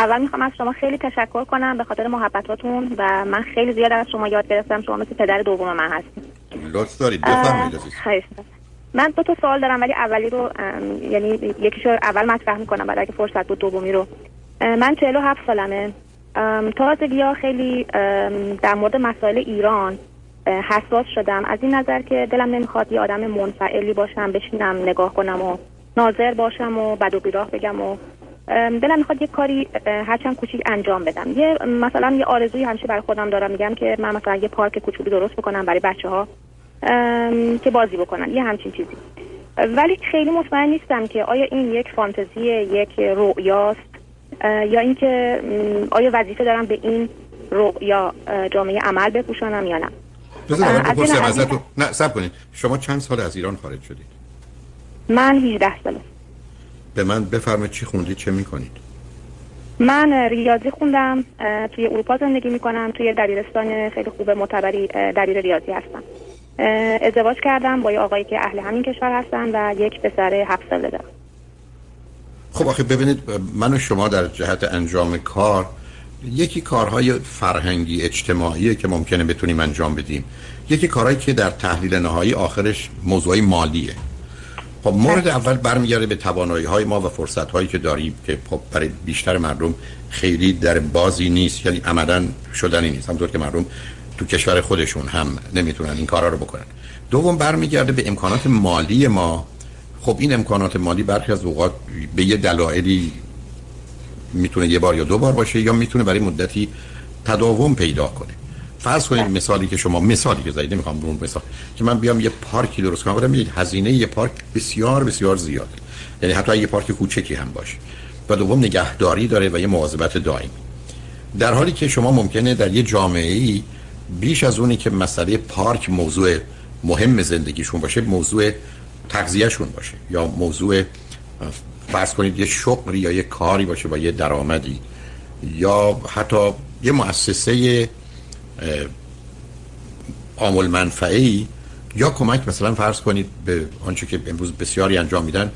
اول می‌خوام از شما خیلی تشکر کنم به خاطر محبتاتون و من خیلی زیاد از شما یاد گرفتم. شما مثل پدر دوم من هستید. لطف دارید. بفرمایید من دو تا سوال دارم ولی اولی رو یعنی یکیشو اول مطرح می‌کنم بعد اگه فرصت بود دومی رو. من 47 سالمه. تازگی ها خیلی در مورد مسائل ایران حساس شدم. از این نظر که دلم نمی‌خواد یه آدم منفعلی باشم بشینم نگاه کنم و ناظر باشم و بد و بیراه بگم و دلم می‌خواد یه کاری هرچند کوچیک انجام بدم. یه مثلا یه آرزوی همیشه برای خودم دارم. میگم که من مثلا یه پارک کوچولو درست بکنم برای بچه ها که بازی بکنن. یه همچین چیزی. ولی خیلی مطمئن نیستم که آیا این یک فانتزی یک رؤیاست یا اینکه آیا وظیفه دارم به این رؤیا جامعه عمل بپوشانم یا نه. نه سب کنید. شما چند سال از ایران خارج شدید؟ من 18 ساله. به من بفرمایید چی خوندید چه می‌کنید؟ من ریاضی خوندم توی اروپا زندگی می‌کنم توی دبیرستان خیلی خوب معتبری دبیر ریاضی هستم. ازدواج کردم با یه آقایی که اهل همین کشور هستن و یک پسر هفت ساله دارم. خب آخه ببینید من و شما در جهت انجام کار یکی کارهای فرهنگی اجتماعی که ممکنه بتونیم انجام بدیم. یکی کارهایی که در تحلیل نهایی آخرش موضوعی مالیه. خب مورد اول برمیگرده به توانایی های ما و فرصت هایی که داریم که خب برای بیشتر مردم خیلی در بازی نیست یعنی عملا شدنی نیست. همطور که مردم تو کشور خودشون هم نمی‌تونن این کارا رو بکنن. دوم برمیگرده به امکانات مالی ما. خب این امکانات مالی برخی از اوقات به یه دلایلی می‌تونه یه بار یا دو بار باشه یا می‌تونه برای مدتی تداوم پیدا کنه. فرض کنید. مثالی که شما مثالی که زدید نمی‌خوام اون مثال. که من بیام یه پارکی درست کنم. بدم هزینه یه پارک بسیار بسیار زیاد. یعنی حتی یه پارک کوچکی هم باشه. و دوم نگهداری داره و یه مواظبت دائمی. در حالی که شما ممکنه در یه جامعه ای بیش از اونی که مسئله پارک موضوع مهم زندگیشون باشه موضوع تغذیهشون باشه. یا موضوع فرض کنید یه شغلی یا یه کاری باشه با یه درآمدی. یا حتی یه مؤسسه عامل منفعی یا کمک مثلا فرض کنید به آنچه که امروز بسیاری انجام میدن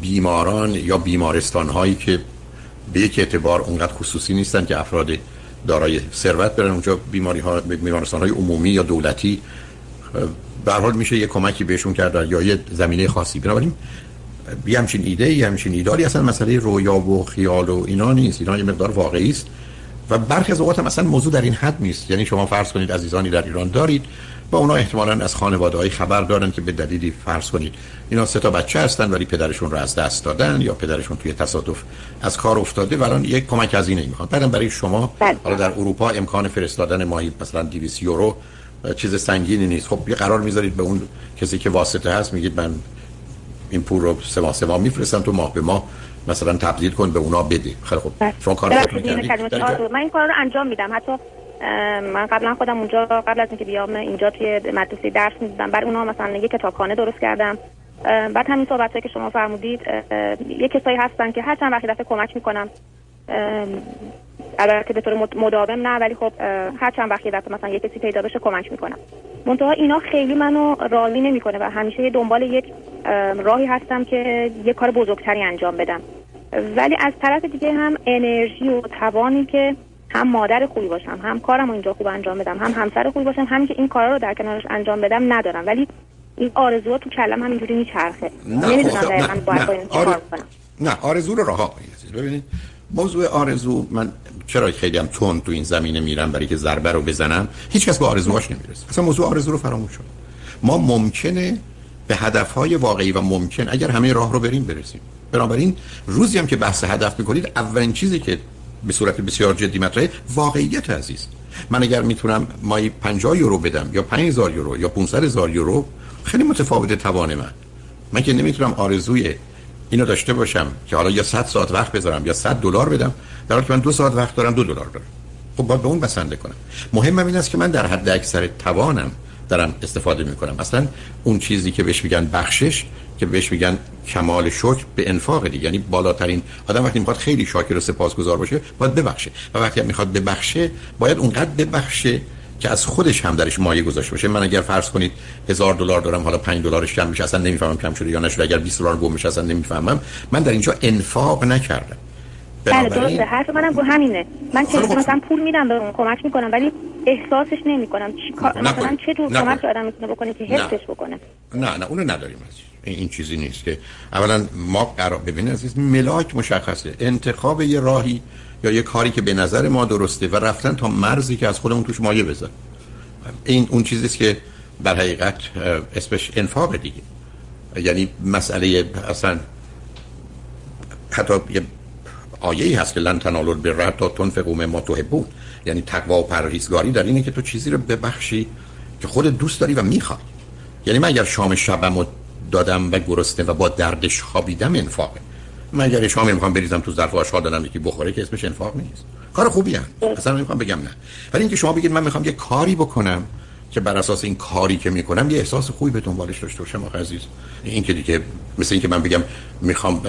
بیماران یا بیمارستان هایی که به یک اعتبار اونقدر خصوصی نیستن که افراد دارای ثروت برن اونجا بیماری ها بیمارستان های عمومی یا دولتی به حال میشه یه کمکی بهشون کرد یا یه زمینه خاصی. بنابراین یه همچین ایده یه همچین ایداری اصلا مسئله رویا و خیال و اینا نیست. اینا یه مقدار واقعی است. و برخی از اوقات هم اصلا موضوع در این حد نیست. یعنی شما فرض کنید عزیزانی در ایران دارید و اونا احتمالا از خانواده های خبر دارن که به دلیلی فرض کنید اینا سه تا بچه هستن ولی پدرشون رو از دست دادن یا پدرشون توی تصادف از کار افتاده و یک کمک هزینه می‌خوان بعدم برای شما بله. حالا در اروپا امکان فرستادن ماهی مثلا 200 یورو چیز سنگینی نیست. خب یه قرار می‌ذارید به اون کسی که واسطه هست میگید من این پول رو سه ماه سه ماه میفرستم تو ماه به ماه. مثلا تبدیل کن به اونا بده خیلی خب. شما کار من این کار رو انجام میدم. حتی من قبلا خودم اونجا قبل از اینکه بیام اینجا توی مدرسه درس می‌دادم. برای اونها مثلا یه کتابخانه درست کردم. بعد همین صحبت که شما فرمودید یه کسایی هستن که هر چند وقتی دفعه کمک می‌کنم البته به طور مداوم نه ولی خب هر چند وقتی دفعه مثلا یه کسی پیدا بشه کمک می‌کنم. منتها اینا خیلی منو راضی نمی‌کنه و همیشه دنبال یک راهی هستم که یه کار بزرگتری انجام بدم. ولی از طرف دیگه هم انرژی و توانی که هم مادر خوبی باشم هم کارم اینجا خوب انجام بدم هم همسر خوبی باشم همین که این کارا رو در کنارش انجام بدم ندارم. ولی این آرزوها تو کلم هم اینجوری میچرخه. نمی‌دونم دقیقاً باید با این آر... نه آرزو رو رها ببینید موضوع آرزو من چرا خیلی هم تون تو این زمینه میرم برای که ضربه رو بزنم؟ هیچ کس به آرزوهاش نمی‌رسه. اصلا موضوع آرزو رو فراموش شد. ما ممکنه به هدفهای واقعی و ممکن اگر همه راه رو بریم برسیم. بنابراین روزی هم که بحث هدف می‌کنید اولین چیزی که به صورت بسیار جدی مطرحه واقعیت عزیز. من اگر می‌تونم مایی 50 یورو بدم یا 5000 یورو یا 500 هزار یورو خیلی متفاوت توان من. من که نمی‌تونم آرزوی اینو داشته باشم که حالا یا 100 ساعت وقت بذارم یا 100 دلار بدم در حالی که من دو ساعت وقت دارم دو دلار دارم. خب باید به اون بسنده کنم. مهمم این است که من در حد اکثر توانم دارم استفاده می‌کنم. اصلا اون چیزی که بهش میگن بخشش که بهش میگن کمال شکر به انفاق دیگه. یعنی بالاترین آدم وقتی می‌خواد خیلی شاکر و سپاسگزار باشه باید ببخشه. و وقتی می‌خواد ببخشه باید اونقدر ببخشه که از خودش هم درش مایه گذاشته باشه. من اگر فرض کنید هزار دلار دارم حالا 5 دلارش کم میشه اصلا نمی‌فهمم کم شده یا نشده. اگر 20 دلار گم میشه اصلا نمی‌فهمم. من در اینجا انفاق نکردم. بله درسته. حرف منم گو همینه. من چه مثلا پول میدم به اون کمک می‌کنم ولی احساسش نمی‌کنم. چی کار مثلا چه تو کمک آدم می‌تونه بکنه که حسش بکنه؟ نه نه اونو نداریم این, این چیزی نیست که اولا ما قرار ببینید عزیز ملاک مشخصه. انتخاب یه راهی یا یه کاری که به نظر ما درسته و رفتن تا مرزی که از خودمون توش مایه بزن این اون چیزیست که در حقیقت اسمش انفاق دیگه. یعنی مسئله اصلا حتی یه آیه ای هست که لن تنالوا البر تا تنفقوا مما تحبون. یعنی تقوا و پرهیزگاری در اینه که تو چیزی رو ببخشی که خود دوست داری و می‌خوای. یعنی من اگر شام شبم رو دادم و گرسنه و با دردش خوابیدم انفاقه. من اگر شام می‌خوام بریزم تو ظرف آشغال دادم یکی بخوره که اسمش انفاق نیست. کار خوبی هم اصلا نمی‌خوام بگم نه. ولی اینکه شما بگید من می‌خوام یه کاری بکنم که بر اساس این کاری که می‌کنم یه احساس خوبی به دنبالش داشته باشم آقا عزیز. این که دیگه مثل اینکه من بگم می‌خوام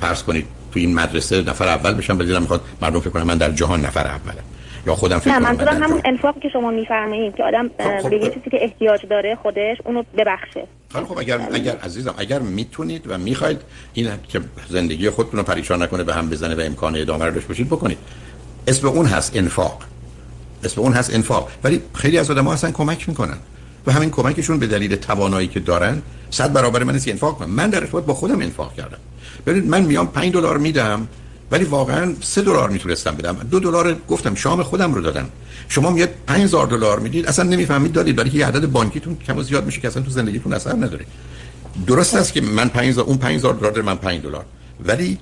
فرض کنید تو این مدرسه نفر اول بشم ولی می‌خواد مردم فکر کنم من در جهان نفر اولم یا خودم فکر کنم منظورم همون انفاقی که شما میفرمایید که آدم خب, خب، به یه چیزی که احتیاج داره خودش اونو ببخشه. خیلی خب اگر اگر عزیزم اگر می‌تونید و می‌خواید این که زندگی خودتون رو پریشان نکنه به هم بزنه و امکان ادامه رو داشته باشید بکنید. اسم اون هست انفاق. اسم اون هست انفاق. ولی خیلی از آدم‌ها اصلا کمک می‌کنن. و همین کمکشون به دلیل توانایی که دارن صد برابر من است انفاق کنم. من در ارتباط با خودم انفاق کردم. ببینید من میام 5 دلار میدم ولی واقعا 3 دلار می‌تونستم بدم. دو دلار گفتم شام خودم رو دادم. شما میاد 5000 دلار می‌دید. اصلا نمی‌فهمید دادید. برای یه عدد بانکیتون کم و زیاد میشه که اصلا تو زندگیتون اثر نداره. درست است که من 5000 اون 5000 دلار من 5 دلار. ولی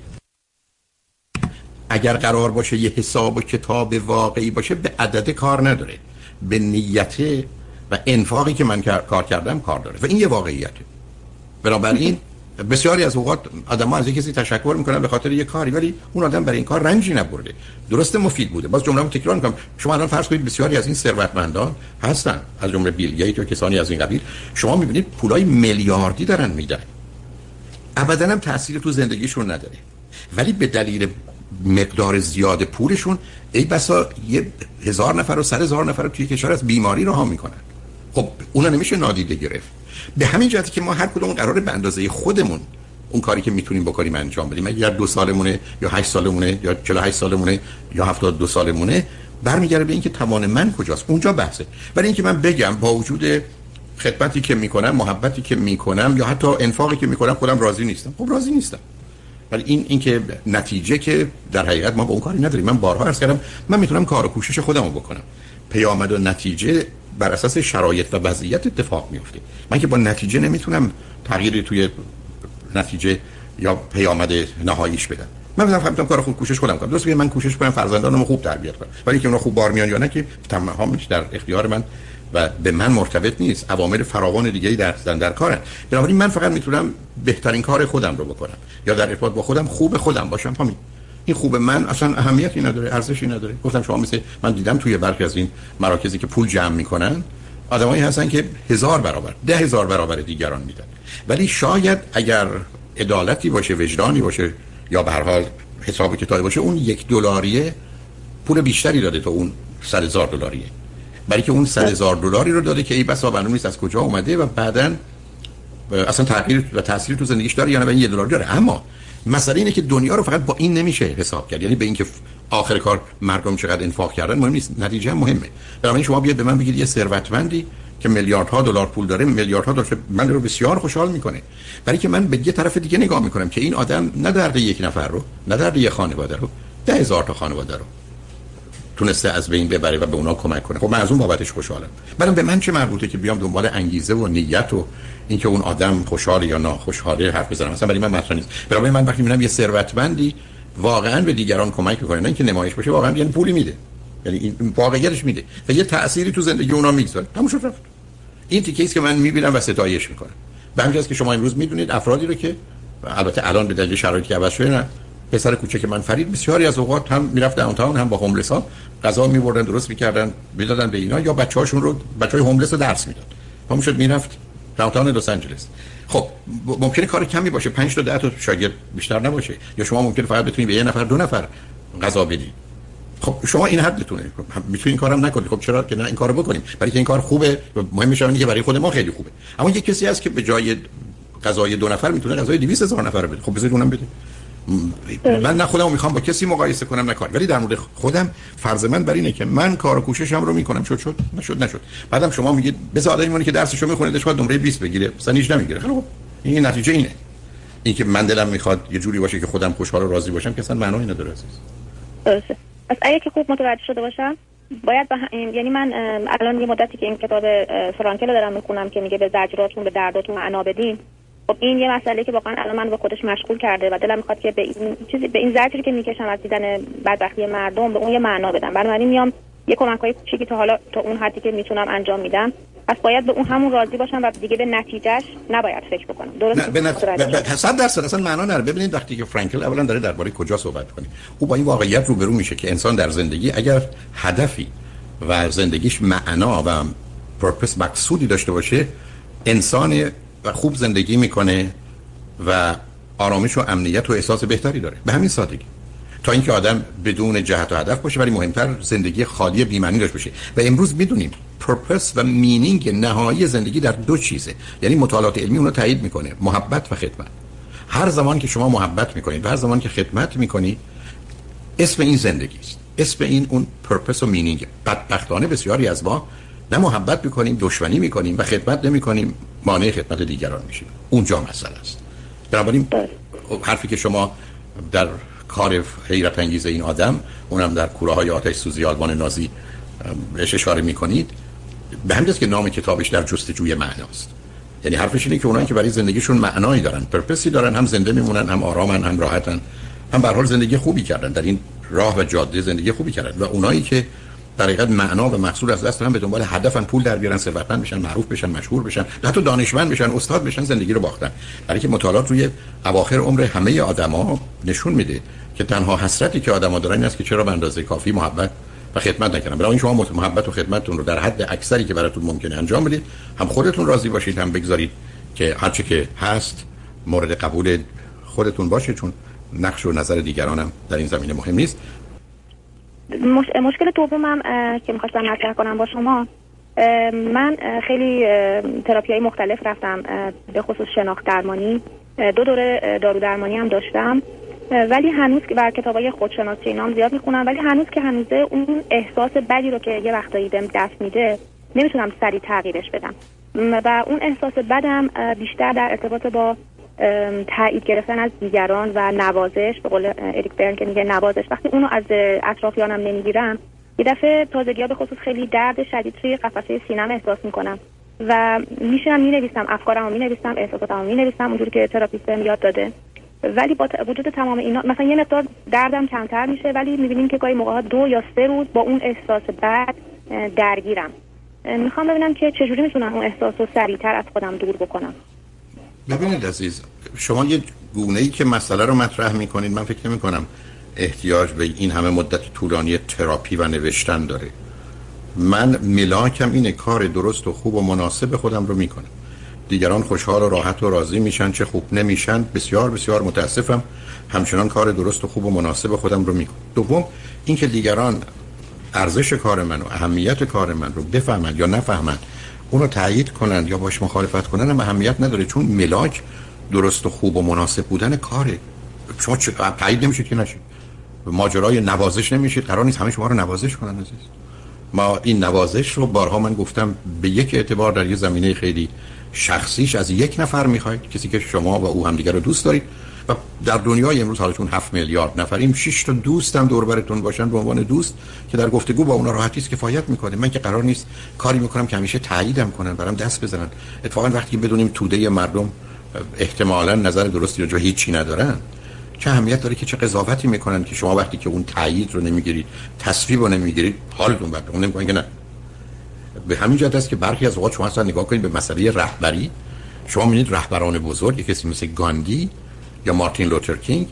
اگر قرار باشه یه حساب و کتاب واقعی باشه به عدد کار نداره. به نیت و انفاقی که من کار کردم کار داره. و این یه واقعیته. بنابراین بسیاری از اوقات آدم از کسی تشکر می‌کنن به خاطر یه کاری ولی اون آدم برای این کار رنجی نبرده. درسته مفید بوده. باز جمله تکرار می‌کنم. شما الان فرض کنید بسیاری از این ثروتمندان هستن. از جمله بیل گیت و کسانی از این قبیل. شما می‌بینید پولای میلیاردی دارن میدن. ابدا هم تاثیر تو زندگیشون نداره. ولی به دلیل مقدار زیاد پولشون ای بسا یه هزار نفر و سر هزار نفر رو توی کشور از بیماری رها می‌کنن. خب اونا نمیشه نادیده گرفت. به همین جهتی که ما هر کدوم قراره به اندازه خودمون اون کاری که می‌تونیم بکنیم انجام بدیم. اگر دو سالمونه یا هشت سالمونه یا 48 سالمونه یا 72 سالمونه برمیگرده به اینکه توان من کجاست. اونجا بحثه. ولی اینکه من بگم با وجود خدمتی که می‌کنم محبتی که می‌کنم یا حتی انفاقی که می‌کنم خودم راضی نیستم. خب راضی نیستم. ولی این اینکه نتیجه که در حقیقت ما با اون کاری نداریم. من بارها عرض کردم من می‌تونم کار و کوشش خودم رو بکنم. پیامد و نتیجه بر اساس شرایط و وضعیت اتفاق میفته من که با نتیجه نمی‌تونم تغییری توی نتیجه یا پیامد نهاییش بدم. من مثلا فهمیدم کار خوب کوشش کنم کنم. درست من کوشش کنم فرزندانم خوب تربیت کنم. ولی که اونا خوب بار میان یا نه که تمامش در اختیار من و به من مرتبط نیست. عوامل فراوان دیگه در در کارن. بنابراین من فقط می‌تونم بهترین کار خودم رو بکنم. یا در ارتباط با خودم خوب خودم باشم. همین. این خوب من اصلا اهمیتی نداره ارزشی نداره. گفتم شما مثل من دیدم توی برخی از این مراکزی که پول جمع می‌کنن آدمایی هستن که هزار برابر ده هزار برابر دیگران میدن. ولی شاید اگر عدالتی باشه وجدانی باشه یا به هر حال حساب کتابی باشه اون یک دلاریه پول بیشتری داده تا اون صد هزار دلاریه. برای که اون صد هزار دلاری رو داده که ای بسا معلوم نیست از کجا اومده و بعدا اصلا تغییر و تاثیر تو زندگیش داره یا نه یه دلار داره. اما مسئله اینه که دنیا رو فقط با این نمیشه حساب کرد. یعنی به اینکه آخر کار مردم چقدر انفاق کردن مهم نیست. نتیجه هم مهمه. بنابراین شما بیاید به من بگید یه ثروتمندی که میلیاردها دلار پول داره میلیاردها دلار من رو بسیار خوشحال می‌کنه. برای که من به یه طرف دیگه نگاه می‌کنم که این آدم نه درد یک نفر رو نه درد یه خانواده رو ده هزار تا خانواده رو. تونسته از بین ببره و به اونا کمک کنه. خب من از اون بابتش خوشحالم. برام به من چه مربوطه که بیام دنبال انگیزه و نیت و اینکه اون آدم خوشحال یا ناخوشحاله حرف بزنم مثلا برای من مطرح نیست. برای من وقتی می‌بینم یه ثروتمندی واقعا به دیگران کمک می‌کنه نه اینکه نمایش باشه واقعا یعنی پولی میده. یعنی این واقعیتش میده و یه تأثیری تو زندگی اونا می‌گذاره. تموم شد رفت. این تیکیست که من می‌بینم و ستایش می‌کنم. به همین که شما امروز می‌دونید افرادی رو که البته الان به دلیل شرایطی عوض شده نه. پسر کوچک من فرید بسیاری از اوقات هم می‌رفت داونتاون هم با هوملسا غذا میبردن درست می‌کردن می‌دادن به اینا. یا بچه‌هاشون رو بچهای هوملس رو درس می‌داد. هم شد می‌رفت داونتاون لس آنجلس خب ممکنه کار کمی باشه. 5 تا 10 تا شاگرد بیشتر نباشه. یا شما ممکنه فقط بتونید به یه نفر دو نفر غذا بدید خب شما این حدتونه می‌تونید این کارم نکنید خب چرا که نه این کارو بکنیم. برای که این کار خوبه مهمش اینه که برای خود ما خیلی خوبه. اما یه کسی هست که به جای غذای دو نفر می‌تونه غذای 200 هزار نفر بده. خب بذارید اونم بده من نه خودم می‌خوام با کسی مقایسه کنم نه کار. ولی در مورد خودم فرض من بر اینه که من کار و کوششم رو می‌کنم. شد شد نشد نشد. بعدم شما میگید بذار آدمی که درسشو می‌خونه داشت نمره 20 بگیره. مثلا هیچ نمی‌گیره. خب این نتیجه اینه. اینکه من دلم می‌خواد یه جوری باشه که خودم خوشحال و راضی باشم که اصلا معنی نداره عزیز درسته. پس اگه که خوب متوجه شده باشم باید به یعنی من الان یه مدتی که این کتاب فرانکل رو دارم می‌خونم که میگه به زجراتون به درداتون معنا بدین. خب این یه مسئله که واقعا الان من به خودش مشغول کرده و دلم می‌خواد که به این چیزی به این زجری که می‌کشم از دیدن بدبختی مردم به اون یه معنا بدم. بنابراین میام یه کمک های کوچیکی تا حالا تا اون حدی که می‌تونم انجام میدم. پس باید به اون همون راضی باشم و دیگه به نتیجهش نباید فکر بکنم. درست به نت... ب... درصد اصلا معنا نداره. ببینید وقتی که فرانکل اولا داره درباره کجا صحبت کنه. او با این واقعیت روبرو میشه که انسان در زندگی اگر هدفی و زندگیش معنا و پرپس مقصودی داشته باشه انسان و خوب زندگی می‌کنه و آرامش و امنیت و احساس بهتری داره. به همین سادگی. تا اینکه آدم بدون جهت و هدف باشه ولی مهمتر زندگی خالی بی‌معنی داشته باشه. و امروز می‌دونیم purpose و meaning نهایی زندگی در دو چیزه. یعنی مطالعات علمی اونو تایید می‌کنه. محبت و خدمت. هر زمان که شما محبت می‌کنید و هر زمان که خدمت می‌کنید اسم این زندگی است. اسم این اون purpose و meaning بدبختانه بسیاری از ما نه محبت می‌کنیم دشمنی می‌کنیم و خدمت نمی‌کنیم مانع خدمت دیگران میشیم. اونجا مسئله است. بنابراین بله. حرفی که شما در کار حیرت انگیز این آدم اونم در کوره های آتش سوزی آلمان نازی بهش اشاره می‌کنید. به همین که نام کتابش در جستجوی معناست یعنی حرفش اینه که اونایی که برای زندگیشون معنایی دارن پرپسی دارن هم زنده میمونن هم آرامن هم راحتن هم به حال زندگی خوبی کردن. در این راه و جاده زندگی خوبی کردن. و اونایی که در حقیقت معنا و مقصود از دست دارن به دنبال هدفن پول در بیارن ثروتمند بشن معروف بشن مشهور بشن حتی دانشمند بشن استاد بشن زندگی رو باختن. برای که مطالعات روی اواخر عمر همه آدما نشون میده که تنها حسرتی که آدما دارن این است که چرا به اندازه کافی محبت و خدمت نکردن. برای شما محبت و خدمتتون رو در حد اکثری که براتون ممکنه انجام بدید هم خودتون راضی باشید هم بگذارید که هرچی که هست مورد قبول خودتون باشه چون نقش و نظر دیگرانم در این زمینه مهم نیست. مش... مشکل دومم که می‌خواستم مطرح کنم با شما من خیلی تراپی های مختلف رفتم به خصوص شناخت درمانی دو دوره دارو درمانی هم داشتم ولی هنوز که بر کتاب های خودشناسی نام زیاد می‌خونم ولی هنوز که هنوزه اون احساس بدی رو که یه وقتایی بهم دست میده نمی‌تونم سریع تغییرش بدم. و اون احساس بدم بیشتر در ارتباط با تایید گرفتن از دیگران و نوازش به قول اریک برن که میگه نوازش. وقتی اونو از اطرافیانم نمی‌گیرم یه دفعه تازگی به خصوص خیلی درد شدید توی قفسه سینم احساس می‌کنم. و میشینم می‌نویسم افکارم رو می‌نویسم احساساتم رو می‌نویسم اونجوری که تراپیستم یاد داده. ولی با وجود تمام اینا مثلا یه مقدار دردم کمتر میشه ولی می‌بینیم که گاهی موقع دو یا سه روز با اون احساس بعد درگیرم. می‌خوام ببینم که چجوری می‌تونم اون احساس رو سریعتر از خودم دور بکنم. ببینید عزیز شما یه گونه ای که مسئله رو مطرح می‌کنید من فکر نمی کنم احتیاج به این همه مدت طولانی تراپی و نوشتن داره. من ملاکم اینه کار درست و خوب و مناسب خودم رو می‌کنم. دیگران خوشحال و راحت و راضی میشن چه خوب نمیشن بسیار بسیار متاسفم. همچنان کار درست و خوب و مناسب خودم رو می‌کنم. دوم اینکه دیگران ارزش کار من و اهمیت کار من رو بفهمند یا نفهمند اونو تایید کنند یا باش مخالفت کنن هم اهمیت نداره. چون ملاک درست و خوب و مناسب بودن کاره شما تایید نمیشه که نشید. ماجرای نوازش نمیشه قرار نیست همه شما رو نوازش کنن عزیز. ما این نوازش رو بارها من گفتم به یک اعتبار در یه زمینه خیلی شخصیش از یک نفر می‌خواید. کسی که شما و او همدیگه رو دوست دارید. و در دنیای امروز حالا چون 7 میلیارد نفریم. 6 تا دوستم دور برتون باشن به عنوان دوست که در گفتگو با اونا راحتی است کفایت می‌کنه من که قرار نیست کاری می‌کنم که همیشه تاییدم کنن برام دست بزنن. اتفاقا وقتی بدونیم توده مردم احتمالا نظر درستی راجع هیچی ندارن چه اهمیت داره که چه قضاوتی می‌کنن که شما وقتی که اون تایید رو نمی‌گیرید تصویب رو نمی‌گیرید حالتون بده اون نمیگن که نه. به همین جهت است که برخی از اوقات شما اصلا نگاه کنید به مسئله رهبری. شما می‌بینید رهبران بزرگ کسی مثل گاندی یا مارتین لوتر کینگ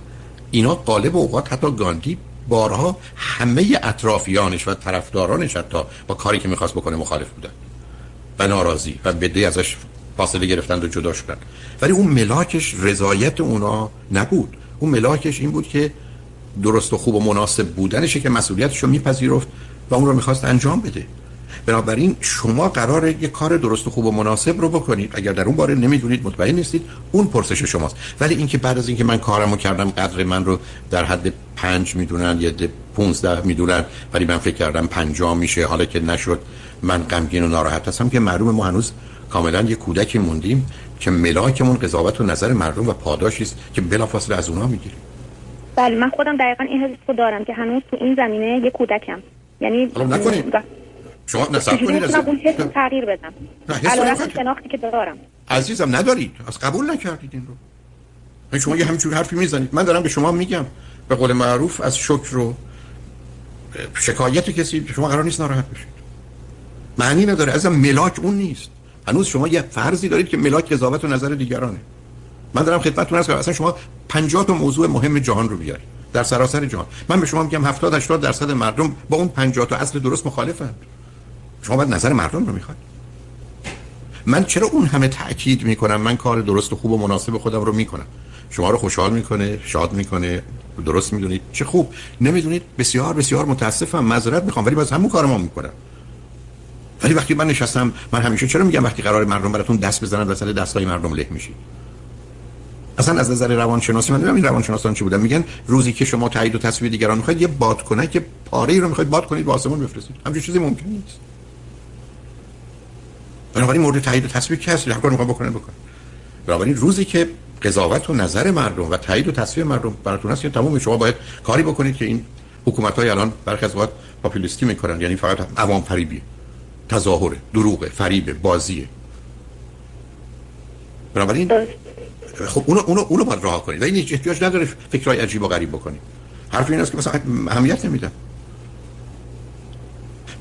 اینا قالب اوقات حتی گاندی بارها همه اطرافیانش و طرفدارانش حتی با کاری که می‌خواست بکنه مخالف بودن و ناراضی و بدی ازش فاصله گرفتن و جدا شدن ولی اون ملاکش رضایت اونا نبود. اون ملاکش این بود که درست و خوب و مناسب بودنشه که مسئولیتش رو میپذیرفت و اون رو می‌خواست انجام بده. بنابراین شما قرار یه کار درست و خوب و مناسب رو بکنید. اگر در اون باره نمی‌دونید مطمئن نیستید اون پرسش شماست. ولی اینکه بعد از اینکه من کارمو کردم قدر من رو در حد پنج می‌دونن یا 15 می‌دونن ولی من فکر کردم 50 میشه حالا که نشد من غمگین و ناراحت هستم که معلومه ما هنوز کاملا یه کودکی موندیم که ملاکمون قضاوت و نظر مردم و پاداشی است که بلافاصله از اونها می‌گیریم. بله من خودم دقیقا این حس دارم که هنوز تو این زمینه یه کودکم. یعنی نکنید. شما نصب کنید از اون حس تغییر بدم؟ علاوه شناختی که دارم. عزیزم ندارید. از قبول نکردید این رو. شما یه همینجور حرفی می‌زنید. من دارم به شما میگم. به قول معروف از شکر رو شکایت کسی شما قرار نیست ناراحت بشید. معنی نداره. ازم ملاک اون نیست. هنوز شما یه فرضی دارید که ملاک قضاوت و نظر دیگرانه. من دارم خدمتتون هستم اصلا شما 50 تا موضوع مهم جهان رو بیارید. در سراسر جهان. من به شما میگم 70 80 درصد مردم با اون 50 تا اصل درست مخالفند. شما باید نظر مردم رو می‌خواید من چرا اون همه تاکید می‌کنم؟ من کار درست و خوب و مناسب خودم رو می‌کنم. شما رو خوشحال می‌کنه شاد می‌کنه درست می‌دونید. چه خوب. نمی‌دونید بسیار بسیار متاسفم. معذرت می‌خوام ولی باز همون کارمو می‌کنم. ولی وقتی من نشستم من همیشه چرا میگم وقتی قرار مردم براتون دست بزنن وسط دستای مردم له میشید اصلا از نظر روانشناسی من این روانشناسان چی بودن. میگن روزی که شما تایید و تصویر دیگران می‌خواید یه باد کنه که پاره ای رو می‌خواید باد کنید به آسمون بفرستید. همچین چیزی ممکن نیست. بنابراین مورد تایید و تصویر کی هست؟ هر کار می‌خواد بکنن بکنن بنابراین روزی که قضاوت و نظر مردم و تایید و تصویر مردم براتون هست تمام شما باید کاری بکنید که این حکومت های الان برخی از وقت پاپولیستی می‌کنن یعنی فقط عوام فریبی تظاهر دروغ فریب بازیه. بنابراین خب اونو اونو اونو باید راه کنید. و این احتیاج نداره فکرای عجیب و غریب بکنید. حرف این است که مثلا اهمیت نمیدم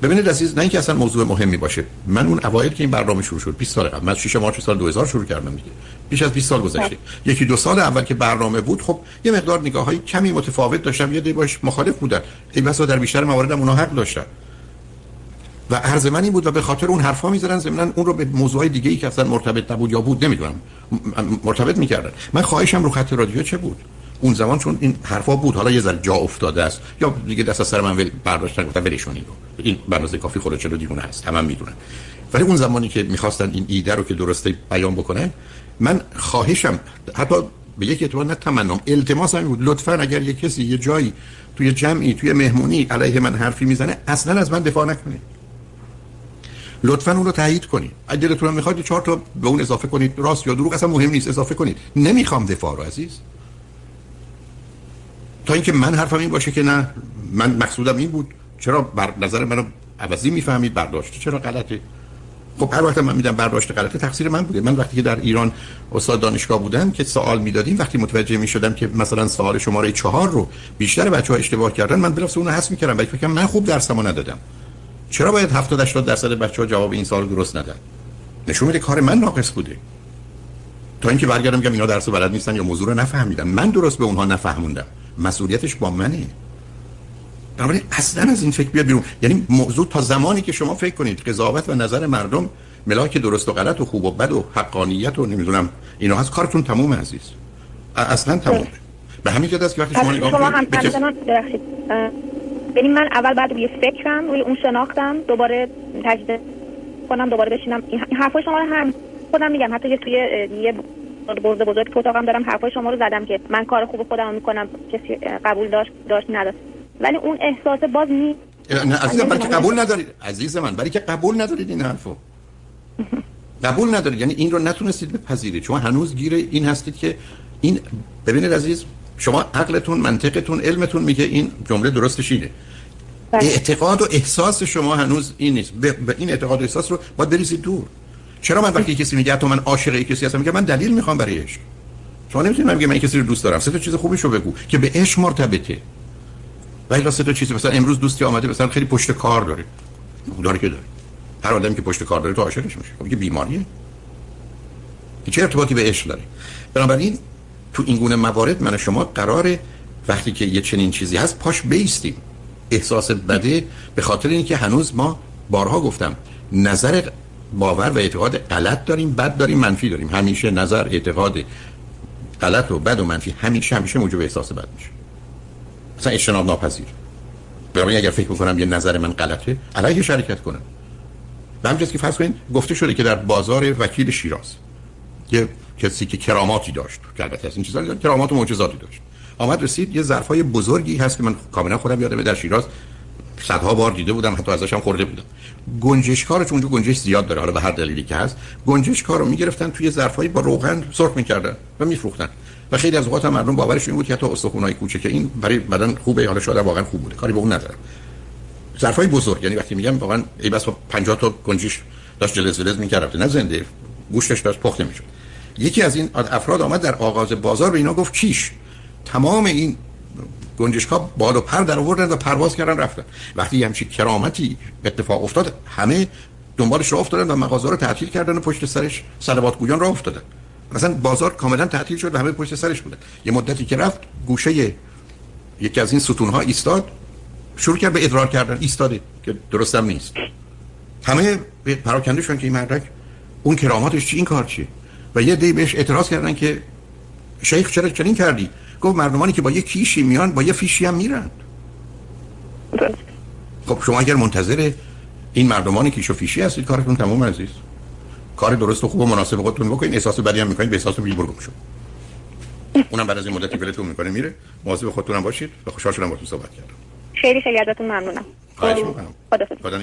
ببینید عزیز نه اینکه اصلا موضوع مهمی باشه. من اون اوایل که این برنامه شروع شد 20 سال قبل من 6 مارچ سال 2000 شروع کردم دیگه. بیش از 20 سال گذشته. یکی دو سال اول که برنامه بود خب یه مقدار نگاه های کمی متفاوت داشتم یه باش مخالف بودن. این بسا در بیشتر موارد اونها حق داشتن. و عرض من این بود و به خاطر اون حرفا می‌ذارن ضمن اون رو به موضوع دیگه ای که اصلا مرتبط نبود یا بود نمی‌دونم مرتبط می‌کردن. من خواهشم رو خط رادیو چه بود؟ اون زمان چون این حرفا بود. حالا یه ذره جا افتاده است. یا دیگه دست از سر من برداشتن گفتن ولشون اینو. این بنازه کافی خود چلو دیونه هست همه می‌دونن. ولی اون زمانی که می‌خواستن این ایده رو که درسته بیان بکنن من خواهشم حتی به یک اعتبار نه تمنام التماس هم بود. لطفا اگر یه کسی یه جایی توی جمعی توی مهمونی علیه من حرفی می‌زنه اصلا از من دفاع نکنید. لطفا اون رو تایید کنید. اگه دلتون می‌خواد چهار تا به اون اضافه کنید راست یا دروغ اصلا مهم نیست اضافه کنید. نمی‌خوام دفاع رو عزیز. تا اینکه من حرفم این باشه که نه من مقصودم این بود. چرا بر نظر منو عوضی می‌فهمید؟ برداشت چرا غلطه خب هر وقت من میدم برداشت غلطه تقصیر من بوده. من وقتی که در ایران استاد دانشگاه بودم که سوال می‌دادیم وقتی متوجه می‌شدم که مثلا سوال شماره چهار رو بیشتر بچه ها اشتباه کردن من بلافاصله اون رو حذف می‌کردم. ولی فکر من خوب درسمو ندادم. چرا باید 70 80 درصد بچه ها جواب این سال درست ندن؟ نشون میده کار من ناقص بوده. تا اینکه برگردم میگم اینا درس بلد نیستن یا موضوع رو نفهمیدم. من درست به اونها نفهموندم. مسئولیتش با منه. بنابراین اصلا از این فکر بیاد بیرون. یعنی موضوع تا زمانی که شما فکر کنید قضاوت و نظر مردم ملاک درست و غلط و خوب و بد و حقانیت و نمی‌دونم اینا هست کارتون تموم عزیز. اصلا تموم به همین جد است که وقتی شما نگاه یعنی من اول بعد روی فکرم روی اون شناختم دوباره تجدید کنم دوباره بشینم. این حرفای شما رو هم خودم میگم. حتی یه توی یه برده بزرگ تو اتاقم دارم. حرفای شما رو زدم که من کار خوب خودم می‌کنم کسی قبول داشت داشت نداشت. ولی اون احساس باز نی نه عزیزم برای که قبول ندارید؟ عزیز من برای که قبول ندارید این حرفو؟ قبول ندارید. یعنی این رو نتونستید بپذیرید. شما هنوز گیر این هستید که این ببینید عزیز شما عقلتون منطقتون علمتون میگه این جمله درستش اینه. بله. اعتقاد و احساس شما هنوز این نیست. به این اعتقاد و احساس رو باید بریزید دور. چرا من وقتی کسی میگه تو من عاشق کسی هستم؟ میگه من دلیل می‌خوام برای عشق. شما نمی‌تونید من من کسی رو دوست دارم. سه تا چیز خوبی رو بگو که به عشق مرتبطه. ولی سه تا چیز مثلا امروز دوستی آمده مثلا خیلی پشت کار داره. داره که داره. هر آدمی که پشت کار داره تو عاشقش میشه. خب بیماریه. چه ارتباطی به عشق داره؟ بنابراین تو این گونه موارد من شما قراره وقتی که یه چنین چیزی هست پاش بیستیم. احساس بده به خاطر اینکه هنوز ما بارها گفتم نظر باور و اعتقاد غلط داریم بد داریم منفی داریم. همیشه نظر اعتقاد غلط و بد و منفی همیشه همیشه موجب احساس بد میشه. مثلا اجتناب ناپذیر. برای اگر فکر می‌کنم یه نظر من غلطه علیه شرکت کنم. به همجاست که فرض کنید گفته شده که در بازار وکیل شیراز یه کسی که کراماتی داشت که البته این چیزا کرامات و معجزاتی داشت. آمد رسید یه ظرفای بزرگی هست که من کاملا خودم یادمه در شیراز. صدها بار دیده بودم حتی ازش هم خورده بودم. گنجشکار چون اونجا گنجش زیاد داره حالا به هر دلیلی که هست. گنجشکار رو می‌گرفتن توی ظرفای با روغن سرخ می‌کردن و میفروختن. و خیلی از اوقات هم مردم باورش این بود که حتی استخونای کوچه این برای بدن خوبه حالا شاید واقعا خوب بوده. کاری به اون ندارم. ظرفای بزرگ یعنی وقتی میگم واقعا ای بس با 50 تا گنجش داشت جلز جلز می‌کرد نه زنده گوشتش داشت پخته می‌شد. یکی از این افراد آمد در آغاز بازار به اینا گفت کیش؟ تمام این گنجشکا بال و پر در آوردن و پرواز کردن رفتن. وقتی همچی کرامتی اتفاق افتاد همه دنبالش راه افتادن و مغازه رو تعطیل کردن و پشت سرش صلوات گویان راه افتادن. مثلا بازار کاملا تعطیل شد و همه پشت سرش بودن. یه مدتی که رفت گوشه یکی از این ستون ها ایستاد شروع کرد به ادرار کردن. ایستاده که درستم نیست. همه پراکنده شدن که این مردک اون کراماتش چی؟ این کار چیه؟ و یه دی بهش اعتراض کردن که شیخ چرا چنین کردی؟ گفت مردمانی که با یه کیشی میان با یه فیشی هم میرن. خب شما اگر منتظر این مردمانی کیش و فیشی هستید کارتون تموم عزیز. کار درست و خوب و مناسب خودتون بکنید. احساس بدی هم می‌کنید به احساس بی برگم شو اونم بعد از این مدتی ولتون می‌کنه میره. مواظب خودتون هم باشید. و خوشحال شدم باهاتون صحبت کردم. خیلی خیلی ازتون ممنونم. خواهش می‌کنم. خدا